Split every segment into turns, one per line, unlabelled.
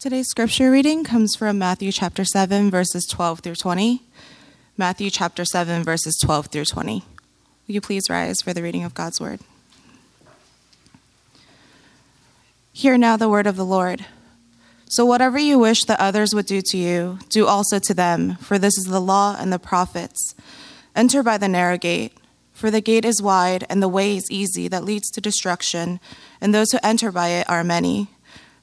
Today's scripture reading comes from Matthew chapter 7, verses 12 through 20. Matthew chapter 7, verses 12 through 20. Will you please rise for the reading of God's word? Hear now the word of the Lord. So, whatever you wish that others would do to you, do also to them, for this is the law and the prophets. Enter by the narrow gate, for the gate is wide and the way is easy that leads to destruction, and those who enter by it are many.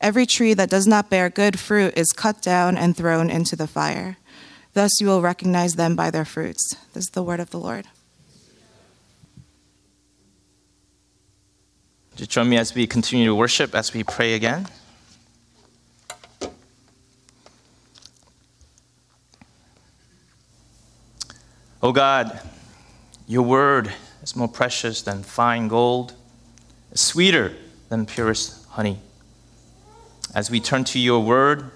Every tree that does not bear good fruit is cut down and thrown into the fire. Thus you will recognize them by their fruits. This is the word of the Lord.
Just join me as we continue to worship, as we pray again. Oh God, your word is more precious than fine gold, sweeter than purest honey. As we turn to your word,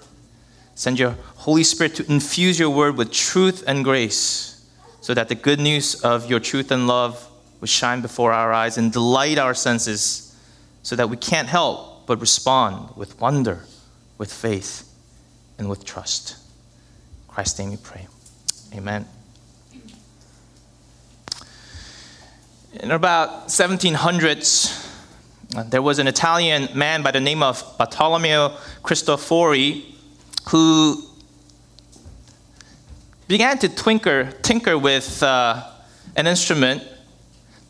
send your Holy Spirit to infuse your word with truth and grace so that the good news of your truth and love would shine before our eyes and delight our senses so that we can't help but respond with wonder, with faith, and with trust. In Christ's name we pray. Amen. In about 1700s, there was an Italian man by the name of Bartolomeo Cristofori who began to twinker, tinker with uh, an instrument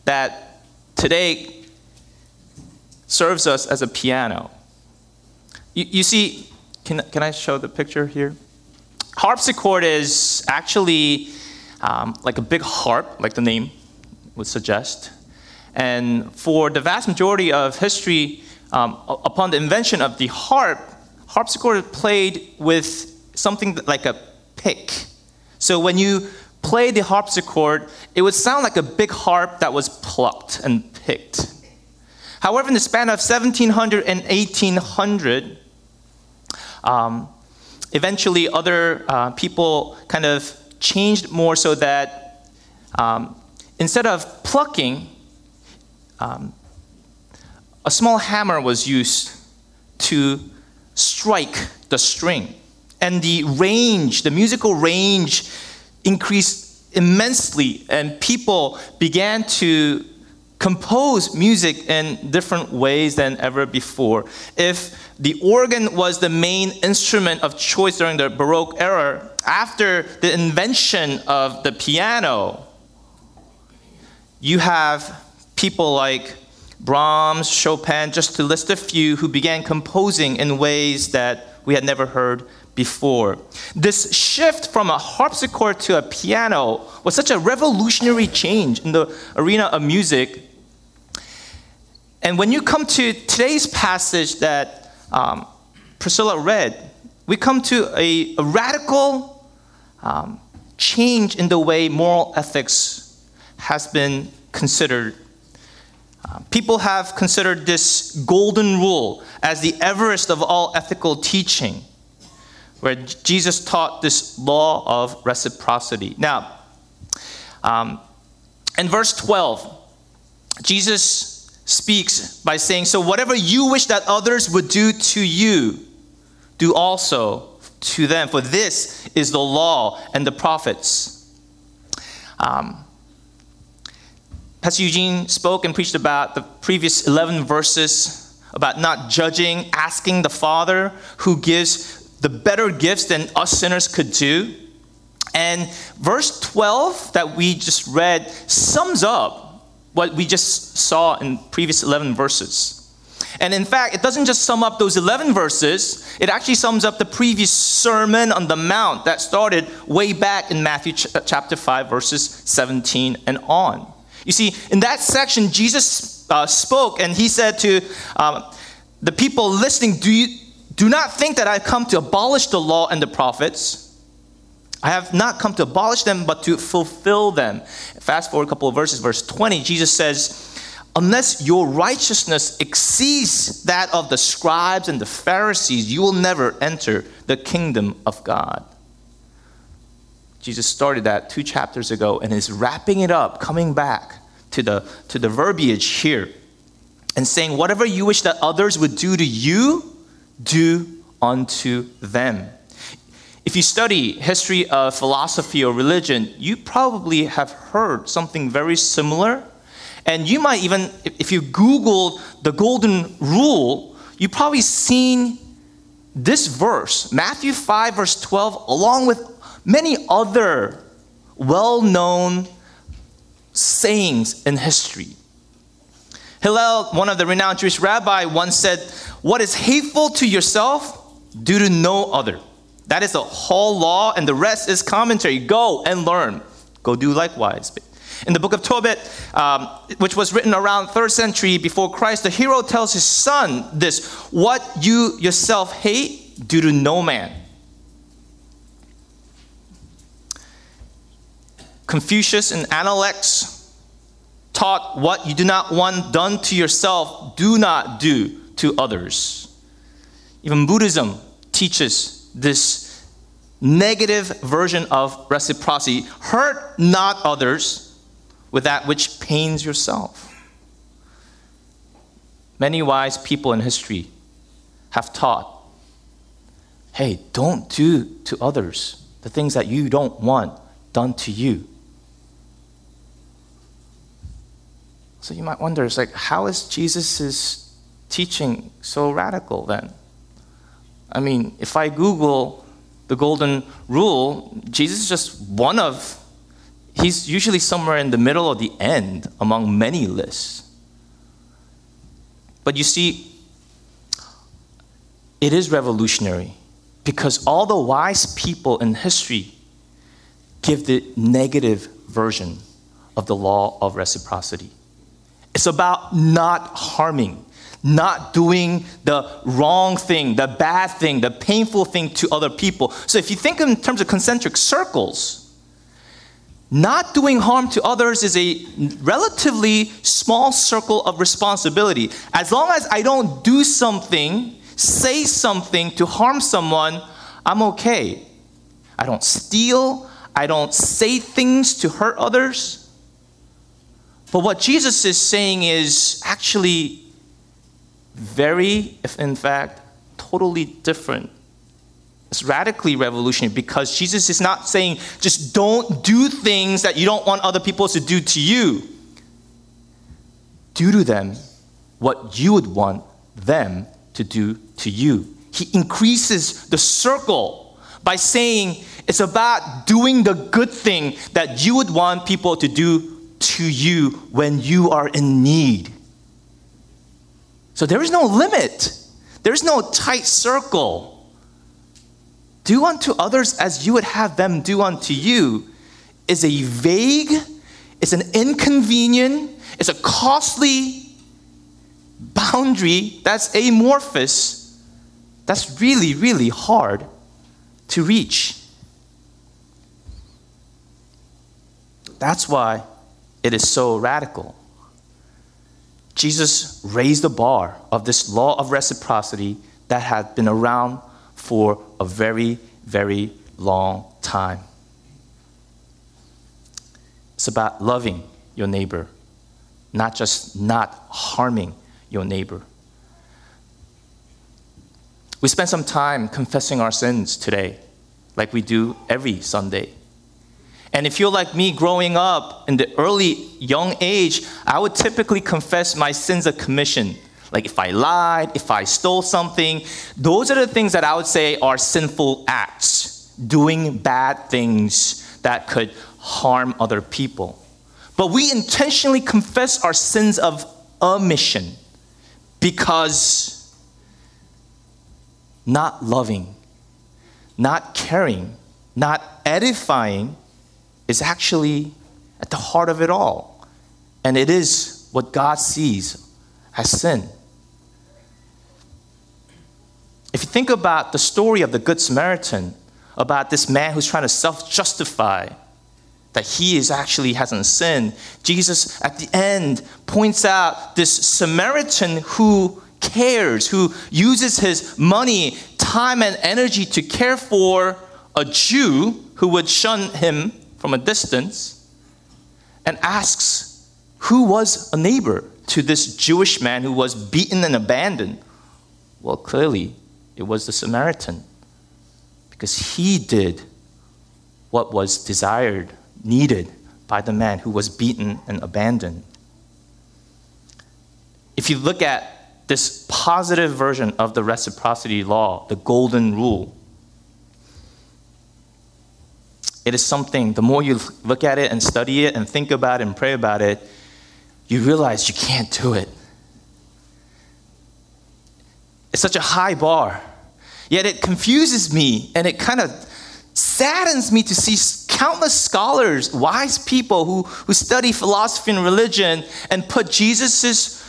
that today serves us as a piano. You, you see, can, can I show the picture here? Harpsichord is actually um, like a big harp, like the name would suggest. And for the vast majority of history, um, upon the invention of the harp, harpsichord played with something like a pick. So when you play the harpsichord, it would sound like a big harp that was plucked and picked. However, in the span of 1700 and 1800, um, eventually other uh, people kind of changed more so that um, instead of plucking, um, a small hammer was used to strike the string. And the range, the musical range, increased immensely, and people began to compose music in different ways than ever before. If the organ was the main instrument of choice during the Baroque era, after the invention of the piano, you have people like Brahms, Chopin, just to list a few, who began composing in ways that we had never heard before. This shift from a harpsichord to a piano was such a revolutionary change in the arena of music. And when you come to today's passage that um, Priscilla read, we come to a, a radical um, change in the way moral ethics has been considered. People have considered this golden rule as the Everest of all ethical teaching, where Jesus taught this law of reciprocity. Now, um, in verse 12, Jesus speaks by saying, So whatever you wish that others would do to you, do also to them, for this is the law and the prophets. Um, Pastor Eugene spoke and preached about the previous 11 verses about not judging, asking the Father who gives the better gifts than us sinners could do. And verse 12 that we just read sums up what we just saw in previous 11 verses. And in fact, it doesn't just sum up those 11 verses, it actually sums up the previous Sermon on the Mount that started way back in Matthew ch- chapter 5, verses 17 and on. You see, in that section, Jesus uh, spoke and he said to um, the people listening, do, you, do not think that I've come to abolish the law and the prophets. I have not come to abolish them, but to fulfill them. Fast forward a couple of verses, verse 20, Jesus says, Unless your righteousness exceeds that of the scribes and the Pharisees, you will never enter the kingdom of God. Jesus started that two chapters ago and is wrapping it up, coming back to the, to the verbiage here and saying, Whatever you wish that others would do to you, do unto them. If you study history of philosophy or religion, you probably have heard something very similar and you might even, if you Google the golden rule, you probably seen this verse, Matthew 5, verse 12, along with many other well known sayings in history. Hillel, one of the renowned Jewish rabbi, once said, What is hateful to yourself, do to no other. That is the whole law, and the rest is commentary. Go and learn. Go do likewise. In the book of Tobit, um, which was written around third century before Christ, the hero tells his son this: "What you yourself hate, do to no man." Confucius and Analects taught what you do not want done to yourself, do not do to others. Even Buddhism teaches this negative version of reciprocity hurt not others with that which pains yourself. Many wise people in history have taught hey, don't do to others the things that you don't want done to you. So you might wonder, it's like, how is Jesus' teaching so radical then? I mean, if I Google the golden rule, Jesus is just one of he's usually somewhere in the middle or the end among many lists. But you see, it is revolutionary because all the wise people in history give the negative version of the law of reciprocity. It's about not harming, not doing the wrong thing, the bad thing, the painful thing to other people. So if you think in terms of concentric circles, not doing harm to others is a relatively small circle of responsibility. As long as I don't do something, say something to harm someone, I'm okay. I don't steal, I don't say things to hurt others. But what Jesus is saying is actually very, if in fact, totally different it's radically revolutionary because Jesus is not saying just don't do things that you don't want other people to do to you. Do to them what you would want them to do to you. He increases the circle by saying it's about doing the good thing that you would want people to do to you when you are in need. So there is no limit, there is no tight circle do unto others as you would have them do unto you is a vague, it's an inconvenient, it's a costly boundary that's amorphous, that's really, really hard to reach. That's why it is so radical. Jesus raised the bar of this law of reciprocity that had been around for a very, very long time. It's about loving your neighbor, not just not harming your neighbor. We spend some time confessing our sins today, like we do every Sunday. And if you're like me growing up in the early young age, I would typically confess my sins of commission like if I lied, if I stole something, those are the things that I would say are sinful acts, doing bad things that could harm other people. But we intentionally confess our sins of omission because not loving, not caring, not edifying is actually at the heart of it all. And it is what God sees as sin. If you think about the story of the Good Samaritan, about this man who's trying to self justify that he is actually hasn't sinned. Jesus at the end points out this Samaritan who cares, who uses his money, time, and energy to care for a Jew who would shun him from a distance, and asks who was a neighbor to this Jewish man who was beaten and abandoned. Well, clearly, it was the Samaritan because he did what was desired, needed by the man who was beaten and abandoned. If you look at this positive version of the reciprocity law, the golden rule, it is something, the more you look at it and study it and think about it and pray about it, you realize you can't do it. It's such a high bar. Yet it confuses me and it kind of saddens me to see countless scholars, wise people who, who study philosophy and religion and put Jesus'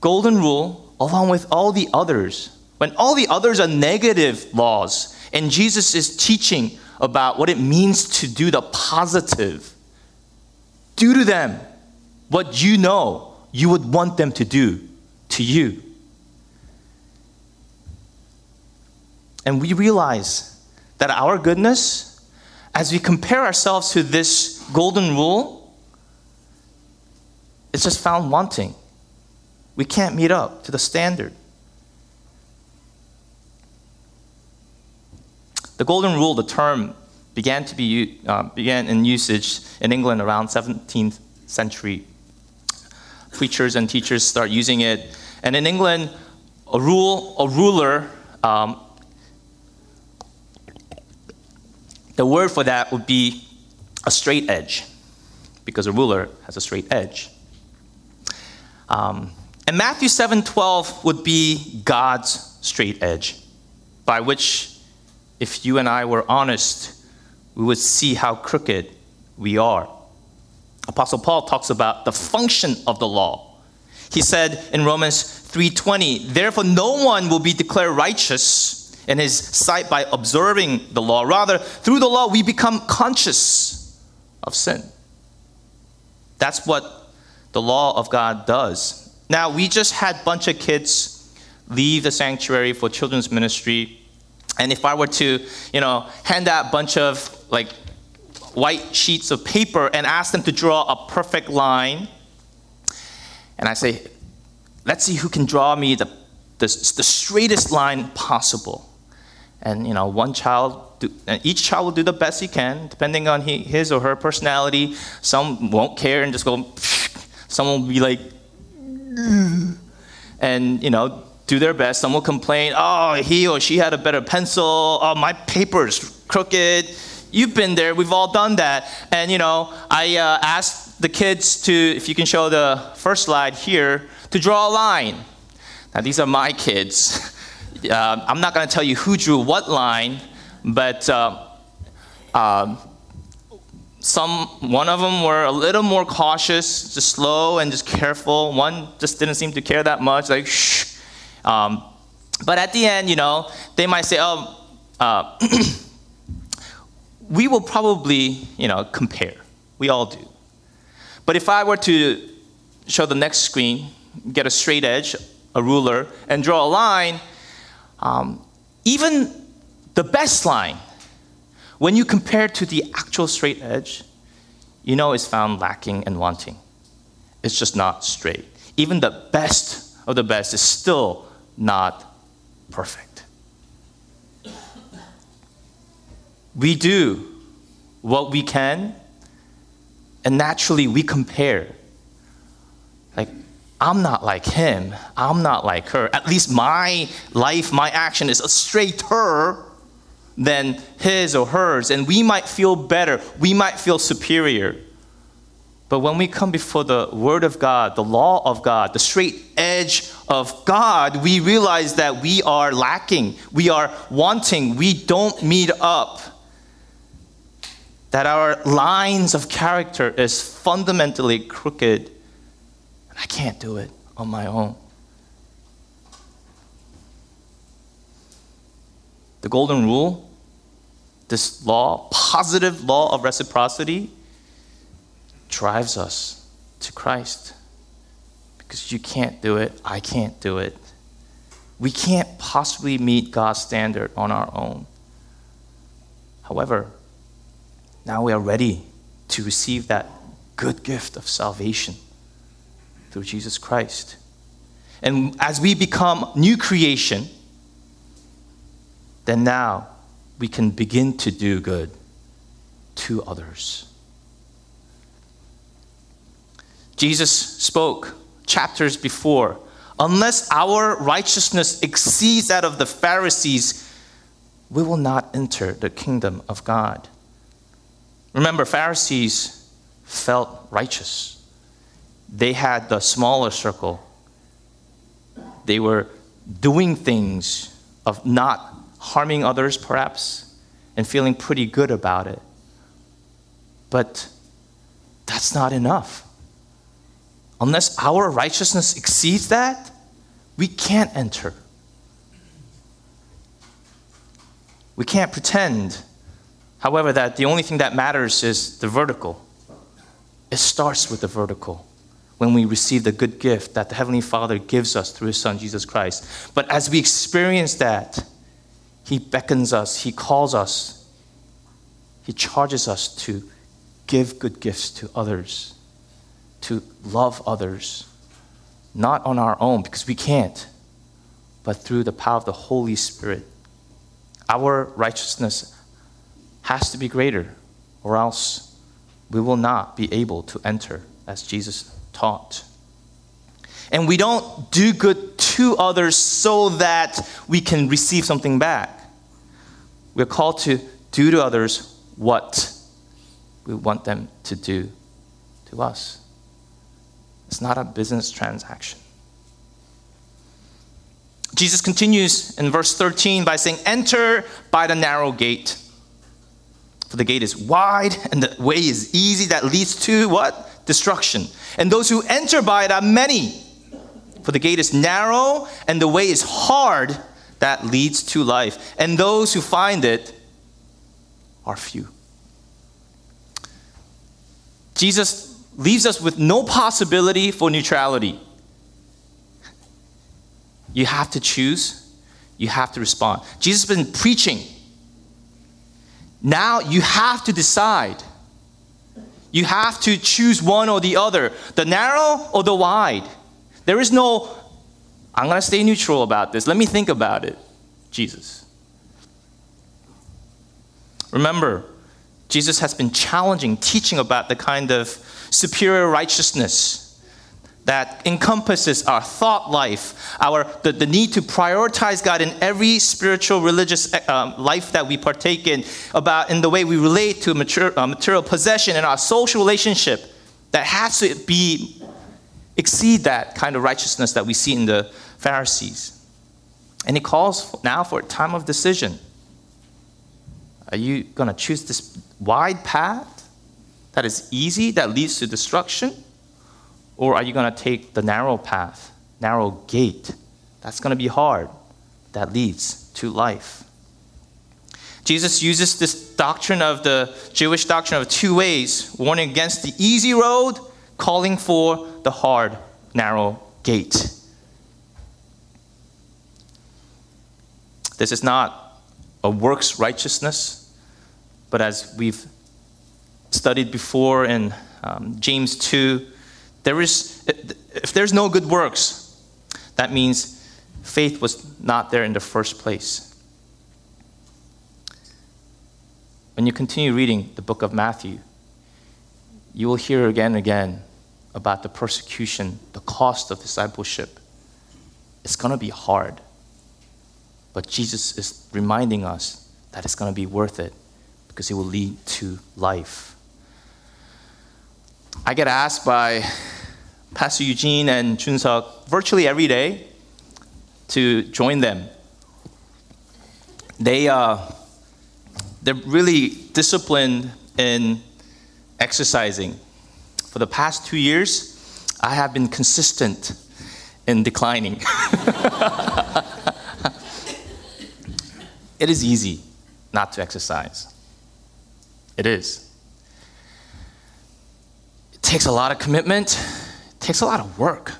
golden rule along with all the others. When all the others are negative laws, and Jesus is teaching about what it means to do the positive. Do to them what you know you would want them to do to you. And we realize that our goodness, as we compare ourselves to this golden rule, is just found wanting. We can't meet up to the standard. The golden rule, the term, began to be uh, began in usage in England around 17th century. Preachers and teachers start using it, and in England, a rule, a ruler. Um, the word for that would be a straight edge, because a ruler has a straight edge. Um, and Matthew 7:12 would be God's straight edge, by which, if you and I were honest, we would see how crooked we are. Apostle Paul talks about the function of the law. He said in Romans 3:20, "Therefore no one will be declared righteous in his sight by observing the law. Rather, through the law we become conscious of sin." That's what the law of God does. Now, we just had a bunch of kids leave the sanctuary for children's ministry. And if I were to, you know, hand out a bunch of like white sheets of paper and ask them to draw a perfect line, and I say, let's see who can draw me the, the, the straightest line possible. And, you know, one child, do, each child will do the best he can, depending on he, his or her personality. Some won't care and just go, some will be like, mm. and you know do their best. Some will complain, oh, he or she had a better pencil. Oh, my paper's crooked. You've been there. We've all done that. And you know, I uh, asked the kids to, if you can show the first slide here, to draw a line. Now these are my kids. Uh, I'm not going to tell you who drew what line, but. Uh, um, some one of them were a little more cautious just slow and just careful one just didn't seem to care that much like shh um, but at the end you know they might say oh uh, we will probably you know compare we all do but if i were to show the next screen get a straight edge a ruler and draw a line um, even the best line when you compare to the actual straight edge, you know it's found lacking and wanting. It's just not straight. Even the best of the best is still not perfect. We do what we can, and naturally we compare. Like, I'm not like him, I'm not like her. At least my life, my action is a straighter than his or hers, and we might feel better, we might feel superior. But when we come before the Word of God, the law of God, the straight edge of God, we realize that we are lacking, we are wanting, we don't meet up. That our lines of character is fundamentally crooked, and I can't do it on my own. The golden rule this law, positive law of reciprocity, drives us to Christ. Because you can't do it, I can't do it. We can't possibly meet God's standard on our own. However, now we are ready to receive that good gift of salvation through Jesus Christ. And as we become new creation, then now we can begin to do good to others. Jesus spoke chapters before unless our righteousness exceeds that of the Pharisees, we will not enter the kingdom of God. Remember, Pharisees felt righteous. They had the smaller circle. They were doing things of not harming others, perhaps, and feeling pretty good about it. But that's not enough. Unless our righteousness exceeds that, we can't enter. We can't pretend, however, that the only thing that matters is the vertical. It starts with the vertical when we receive the good gift that the Heavenly Father gives us through His Son, Jesus Christ. But as we experience that, He beckons us, He calls us, He charges us to give good gifts to others, to love others, not on our own, because we can't, but through the power of the Holy Spirit. Our righteousness has to be greater, or else we will not be able to enter as Jesus taught. And we don't do good to others so that we can receive something back. We're called to do to others what we want them to do to us. It's not a business transaction. Jesus continues in verse 13 by saying, Enter by the narrow gate. For the gate is wide and the way is easy that leads to what? Destruction. And those who enter by it are many. For the gate is narrow and the way is hard that leads to life. And those who find it are few. Jesus leaves us with no possibility for neutrality. You have to choose, you have to respond. Jesus has been preaching. Now you have to decide. You have to choose one or the other the narrow or the wide. There is no, I'm going to stay neutral about this. Let me think about it. Jesus. Remember, Jesus has been challenging, teaching about the kind of superior righteousness that encompasses our thought life, our the, the need to prioritize God in every spiritual religious um, life that we partake in, about in the way we relate to material, uh, material possession and our social relationship that has to be exceed that kind of righteousness that we see in the Pharisees. And he calls now for a time of decision. Are you going to choose this wide path that is easy, that leads to destruction? Or are you going to take the narrow path, narrow gate? That's going to be hard, that leads to life. Jesus uses this doctrine of the Jewish doctrine of two ways, warning against the easy road, calling for the hard, narrow gate. This is not a works righteousness, but as we've studied before in um, James 2, there is, if there's no good works, that means faith was not there in the first place. When you continue reading the book of Matthew, you will hear again and again about the persecution, the cost of discipleship. It's going to be hard. But Jesus is reminding us that it's going to be worth it because it will lead to life. I get asked by Pastor Eugene and Junseok virtually every day to join them. They, uh, they're really disciplined in exercising. For the past two years, I have been consistent in declining. it is easy not to exercise. It is. Takes a lot of commitment, it takes a lot of work.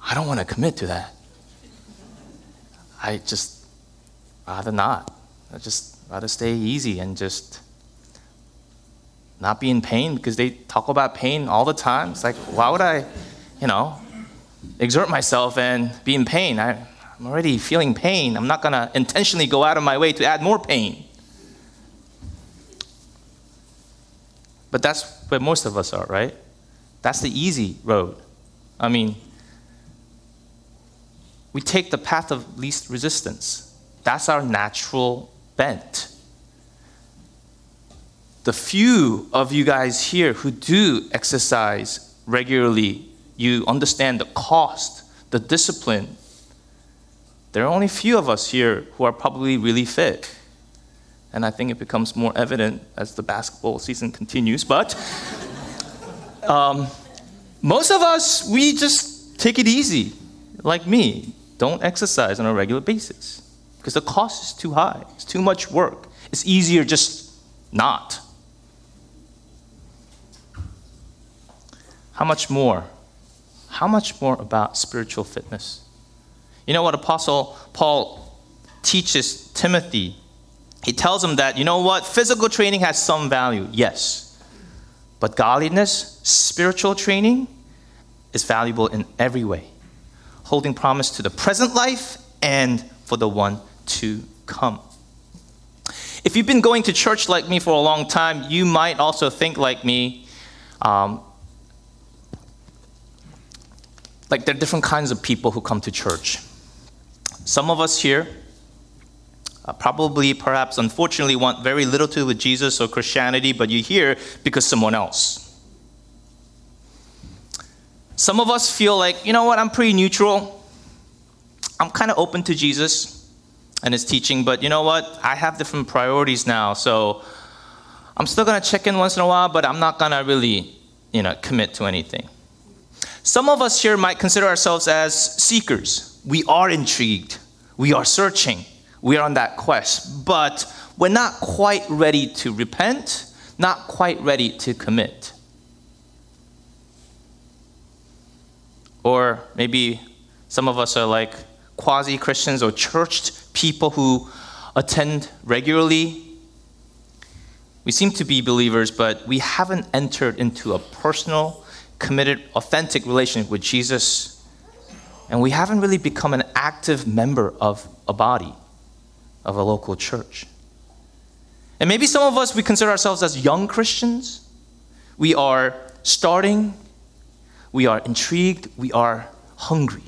I don't want to commit to that. I just rather not. I just rather stay easy and just not be in pain because they talk about pain all the time. It's like, why would I, you know, exert myself and be in pain? I, I'm already feeling pain. I'm not going to intentionally go out of my way to add more pain. But that's where most of us are, right? That's the easy road. I mean, we take the path of least resistance. That's our natural bent. The few of you guys here who do exercise regularly, you understand the cost, the discipline. There are only few of us here who are probably really fit. And I think it becomes more evident as the basketball season continues. But um, most of us, we just take it easy, like me don't exercise on a regular basis because the cost is too high. It's too much work. It's easier just not. How much more? How much more about spiritual fitness? You know what Apostle Paul teaches Timothy? He tells him that, you know what, physical training has some value, yes. But godliness, spiritual training, is valuable in every way holding promise to the present life and for the one to come. If you've been going to church like me for a long time, you might also think like me. Um, like there are different kinds of people who come to church. Some of us here uh, probably, perhaps, unfortunately, want very little to do with Jesus or Christianity, but you're here because someone else. Some of us feel like, you know what, I'm pretty neutral. I'm kind of open to Jesus and his teaching, but you know what, I have different priorities now. So I'm still going to check in once in a while, but I'm not going to really, you know, commit to anything. Some of us here might consider ourselves as seekers. We are intrigued. We are searching. We are on that quest, but we're not quite ready to repent, not quite ready to commit. Or maybe some of us are like quasi Christians or churched people who attend regularly. We seem to be believers, but we haven't entered into a personal, committed, authentic relationship with Jesus. And we haven't really become an active member of a body, of a local church. And maybe some of us, we consider ourselves as young Christians. We are starting we are intrigued, we are hungry.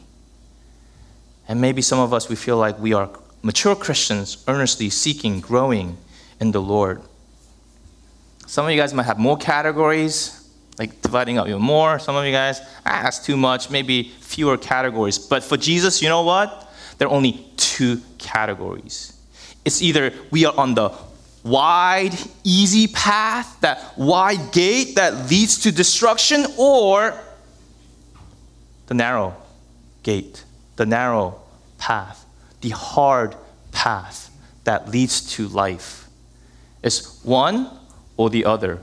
And maybe some of us, we feel like we are mature Christians, earnestly seeking, growing in the Lord. Some of you guys might have more categories, like dividing up even more. Some of you guys, ah, that's too much, maybe fewer categories. But for Jesus, you know what? There are only two categories. It's either we are on the wide, easy path, that wide gate that leads to destruction, or the narrow gate, the narrow path, the hard path that leads to life. It's one or the other.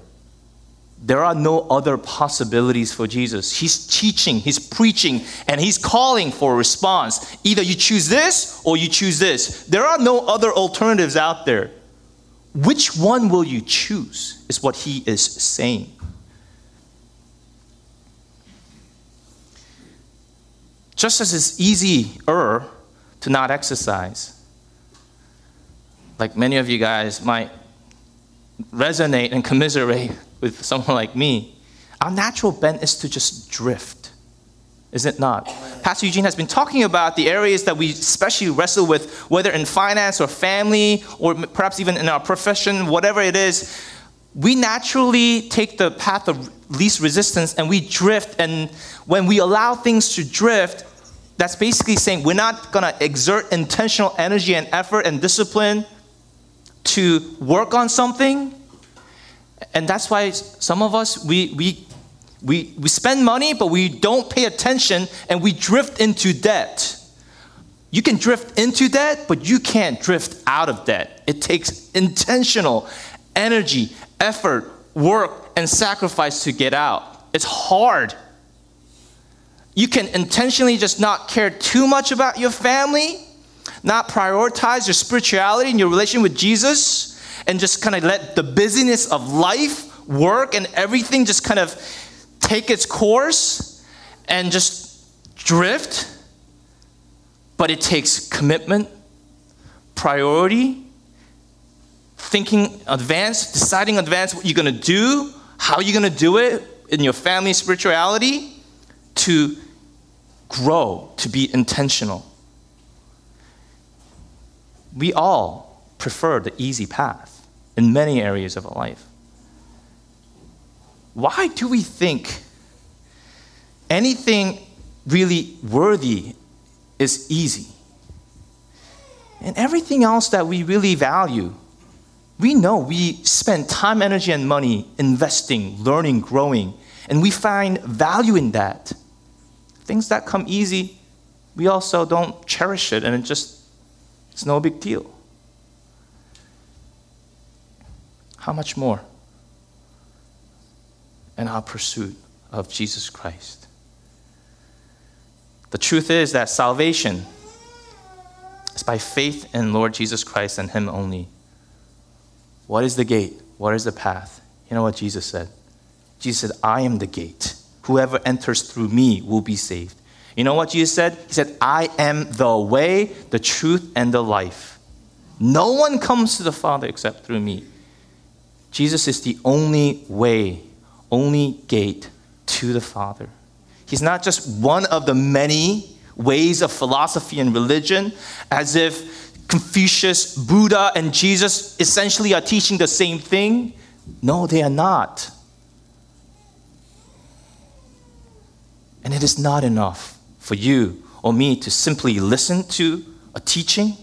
There are no other possibilities for Jesus. He's teaching, he's preaching, and he's calling for a response. Either you choose this or you choose this. There are no other alternatives out there. Which one will you choose? Is what he is saying. Just as it's easier to not exercise, like many of you guys might resonate and commiserate with someone like me, our natural bent is to just drift, is it not? Pastor Eugene has been talking about the areas that we especially wrestle with, whether in finance or family, or perhaps even in our profession, whatever it is. We naturally take the path of least resistance and we drift. And when we allow things to drift, that's basically saying we're not going to exert intentional energy and effort and discipline to work on something. And that's why some of us, we, we, we, we spend money, but we don't pay attention and we drift into debt. You can drift into debt, but you can't drift out of debt. It takes intentional energy, effort, work, and sacrifice to get out. It's hard. You can intentionally just not care too much about your family, not prioritize your spirituality and your relation with Jesus, and just kind of let the busyness of life, work, and everything just kind of take its course and just drift. But it takes commitment, priority, thinking advance, deciding advance what you're going to do, how you're going to do it in your family spirituality to grow, to be intentional. We all prefer the easy path in many areas of our life. Why do we think anything really worthy is easy? And everything else that we really value, we know we spend time, energy, and money investing, learning, growing, and we find value in that. Things that come easy, we also don't cherish it, and it just, it's no big deal. How much more in our pursuit of Jesus Christ? The truth is that salvation is by faith in Lord Jesus Christ and Him only. What is the gate? What is the path? You know what Jesus said? Jesus said, I am the gate. Whoever enters through me will be saved. You know what Jesus said? He said, I am the way, the truth, and the life. No one comes to the Father except through me. Jesus is the only way, only gate to the Father. He's not just one of the many ways of philosophy and religion, as if Confucius, Buddha, and Jesus essentially are teaching the same thing. No, they are not. And it is not enough for you or me to simply listen to a teaching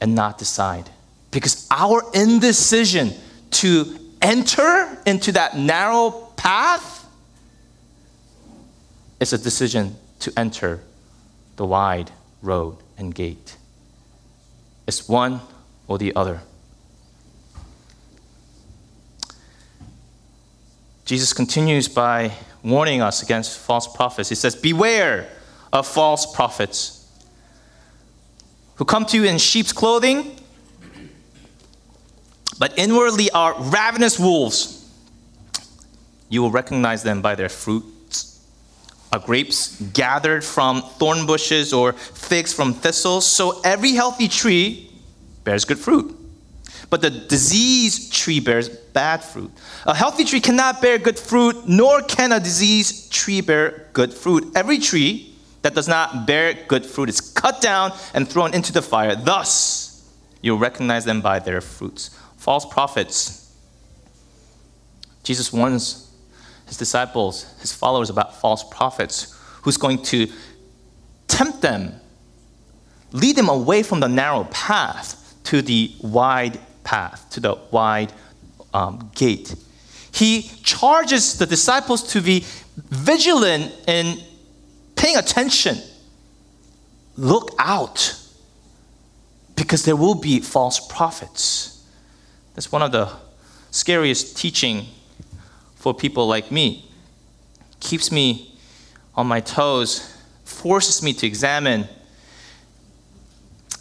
and not decide. Because our indecision to enter into that narrow path is a decision to enter the wide road and gate. It's one or the other. Jesus continues by warning us against false prophets. He says, Beware of false prophets who come to you in sheep's clothing, but inwardly are ravenous wolves. You will recognize them by their fruits. Are grapes gathered from thorn bushes or figs from thistles? So every healthy tree bears good fruit but the diseased tree bears bad fruit. A healthy tree cannot bear good fruit, nor can a diseased tree bear good fruit. Every tree that does not bear good fruit is cut down and thrown into the fire. Thus, you'll recognize them by their fruits. False prophets. Jesus warns his disciples, his followers, about false prophets who's going to tempt them, lead them away from the narrow path to the wide path, to the wide um, gate. He charges the disciples to be vigilant in paying attention. Look out, because there will be false prophets. That's one of the scariest teaching for people like me. Keeps me on my toes, forces me to examine.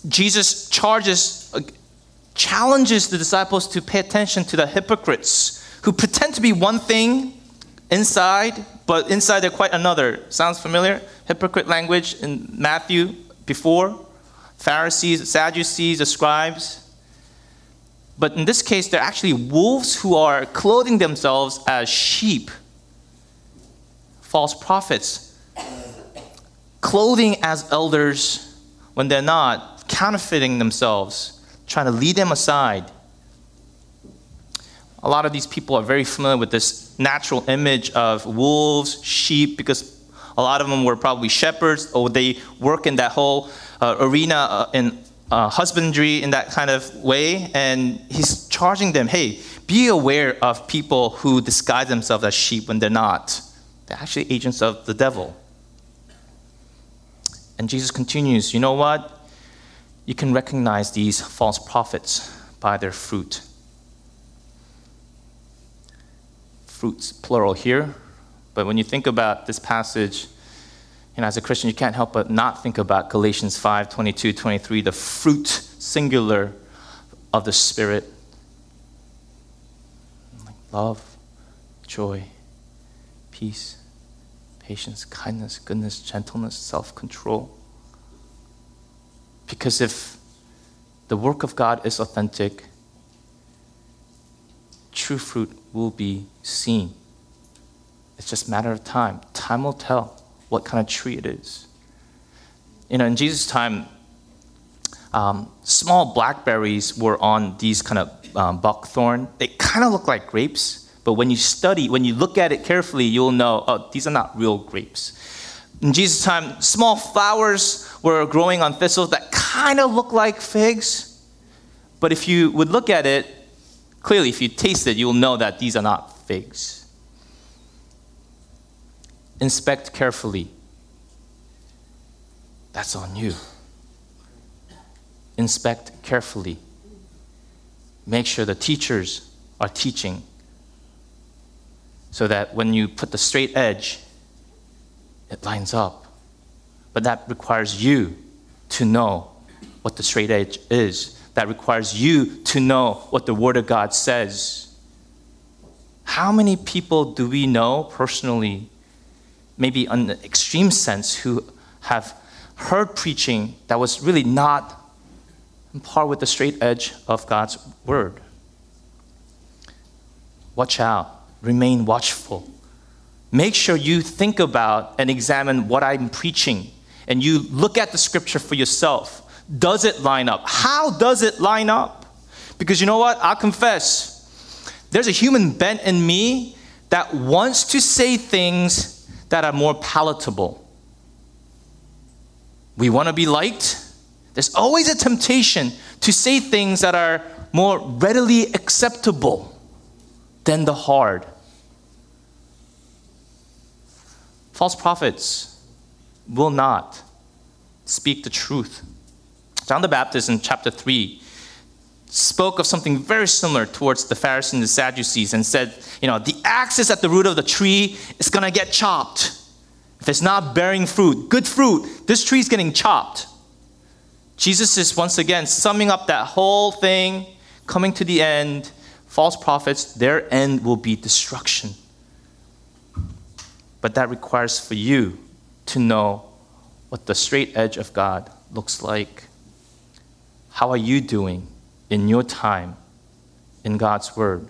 Jesus charges challenges the disciples to pay attention to the hypocrites who pretend to be one thing inside, but inside they're quite another. Sounds familiar? Hypocrite language in Matthew before. Pharisees, Sadducees, the scribes. But in this case, they're actually wolves who are clothing themselves as sheep. False prophets. Clothing as elders when they're not, counterfeiting themselves trying to lead them aside. A lot of these people are very familiar with this natural image of wolves, sheep, because a lot of them were probably shepherds or they work in that whole uh, arena uh, in uh, husbandry in that kind of way. And he's charging them hey, be aware of people who disguise themselves as sheep when they're not. They're actually agents of the devil. And Jesus continues, You know what? You can recognize these false prophets by their fruit. Fruits, plural here. But when you think about this passage, you know, as a Christian, you can't help but not think about Galatians 5 22, 23, the fruit singular of the Spirit love, joy, peace, patience, kindness, goodness, gentleness, self control. Because if the work of God is authentic, true fruit will be seen. It's just a matter of time. Time will tell what kind of tree it is. You know, in Jesus' time, um, small blackberries were on these kind of um, buckthorn. They kind of look like grapes, but when you study, when you look at it carefully, you'll know, oh, these are not real grapes. In Jesus' time, small flowers were growing on thistles that kind of look like figs. But if you would look at it, clearly, if you taste it, you'll know that these are not figs inspect carefully. That's on you. Inspect carefully. Make sure the teachers are teaching so that when you put the straight edge, it lines up. But that requires you to know what the straight edge is. That requires you to know what the Word of God says. How many people do we know personally maybe in the extreme sense, who have heard preaching that was really not in par with the straight edge of God's word. Watch out, remain watchful. Make sure you think about and examine what I'm preaching and you look at the scripture for yourself. Does it line up? How does it line up? Because you know what? I'll confess. There's a human bent in me that wants to say things that are more palatable. We want to be liked. There's always a temptation to say things that are more readily acceptable than the hard. False prophets will not speak the truth. John the Baptist in chapter 3 spoke of something very similar towards the Pharisees and the Sadducees and said, you know, the axe is at the root of the tree, it's going to get chopped. If it's not bearing fruit, good fruit, this tree is getting chopped. Jesus is once again summing up that whole thing, coming to the end. False prophets, their end will be destruction. But that requires for you to know what the straight edge of God looks like. How are you doing? In your time in God's Word.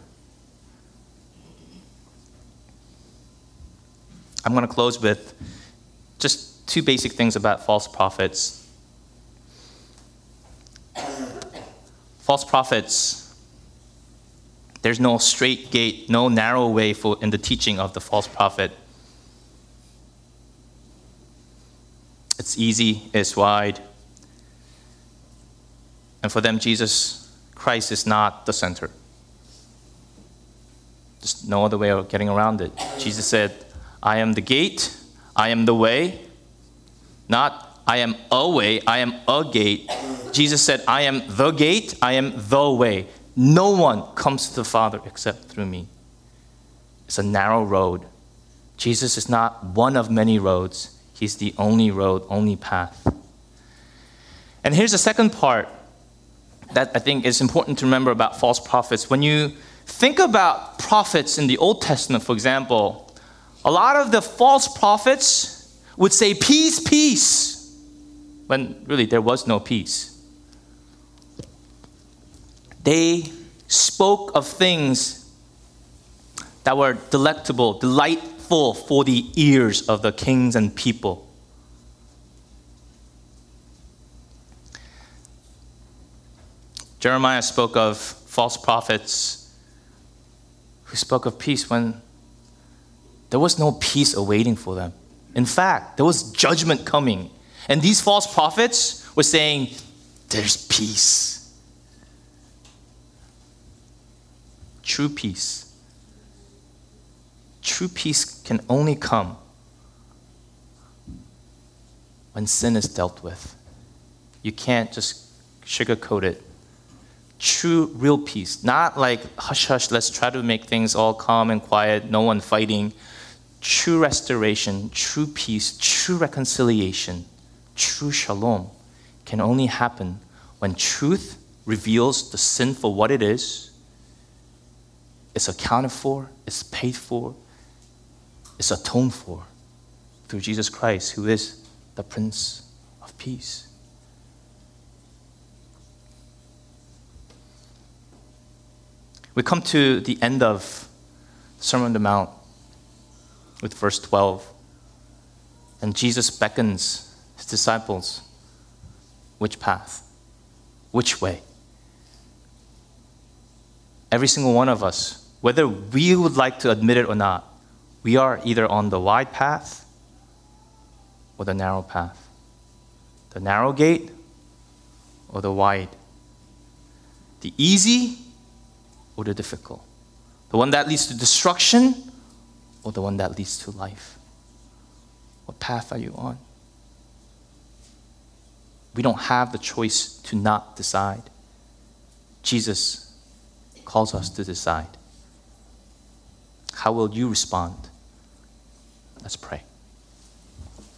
I'm going to close with just two basic things about false prophets. False prophets, there's no straight gate, no narrow way for, in the teaching of the false prophet. It's easy, it's wide. And for them, Jesus Christ is not the center. There's no other way of getting around it. Jesus said, I am the gate, I am the way, not I am a way, I am a gate. Jesus said, I am the gate, I am the way. No one comes to the Father except through me. It's a narrow road. Jesus is not one of many roads, He's the only road, only path. And here's the second part that I think is important to remember about false prophets. When you think about prophets in the Old Testament, for example, a lot of the false prophets would say, Peace, peace, when really there was no peace. They spoke of things that were delectable, delightful for the ears of the kings and people. Jeremiah spoke of false prophets who spoke of peace when there was no peace awaiting for them. In fact, there was judgment coming. And these false prophets were saying, There's peace. True peace. True peace can only come when sin is dealt with. You can't just sugarcoat it. True, real peace. Not like hush hush, let's try to make things all calm and quiet, no one fighting. True restoration, true peace, true reconciliation, true shalom can only happen when truth reveals the sin for what it It's is accounted for, it's paid for, it's atoned for through Jesus Christ, who is the Prince of Peace. We come to the end of Sermon on the Mount with verse 12. And Jesus beckons his disciples which path? Which way? Every single one of us, whether we would like to admit it or not, we are either on the wide path or the narrow path. The narrow gate or the wide. The easy or the difficult? The one that leads to destruction or the one that leads to life? What path are you on? We don't have the choice to not decide. Jesus calls us to decide. How will you respond? Let's pray.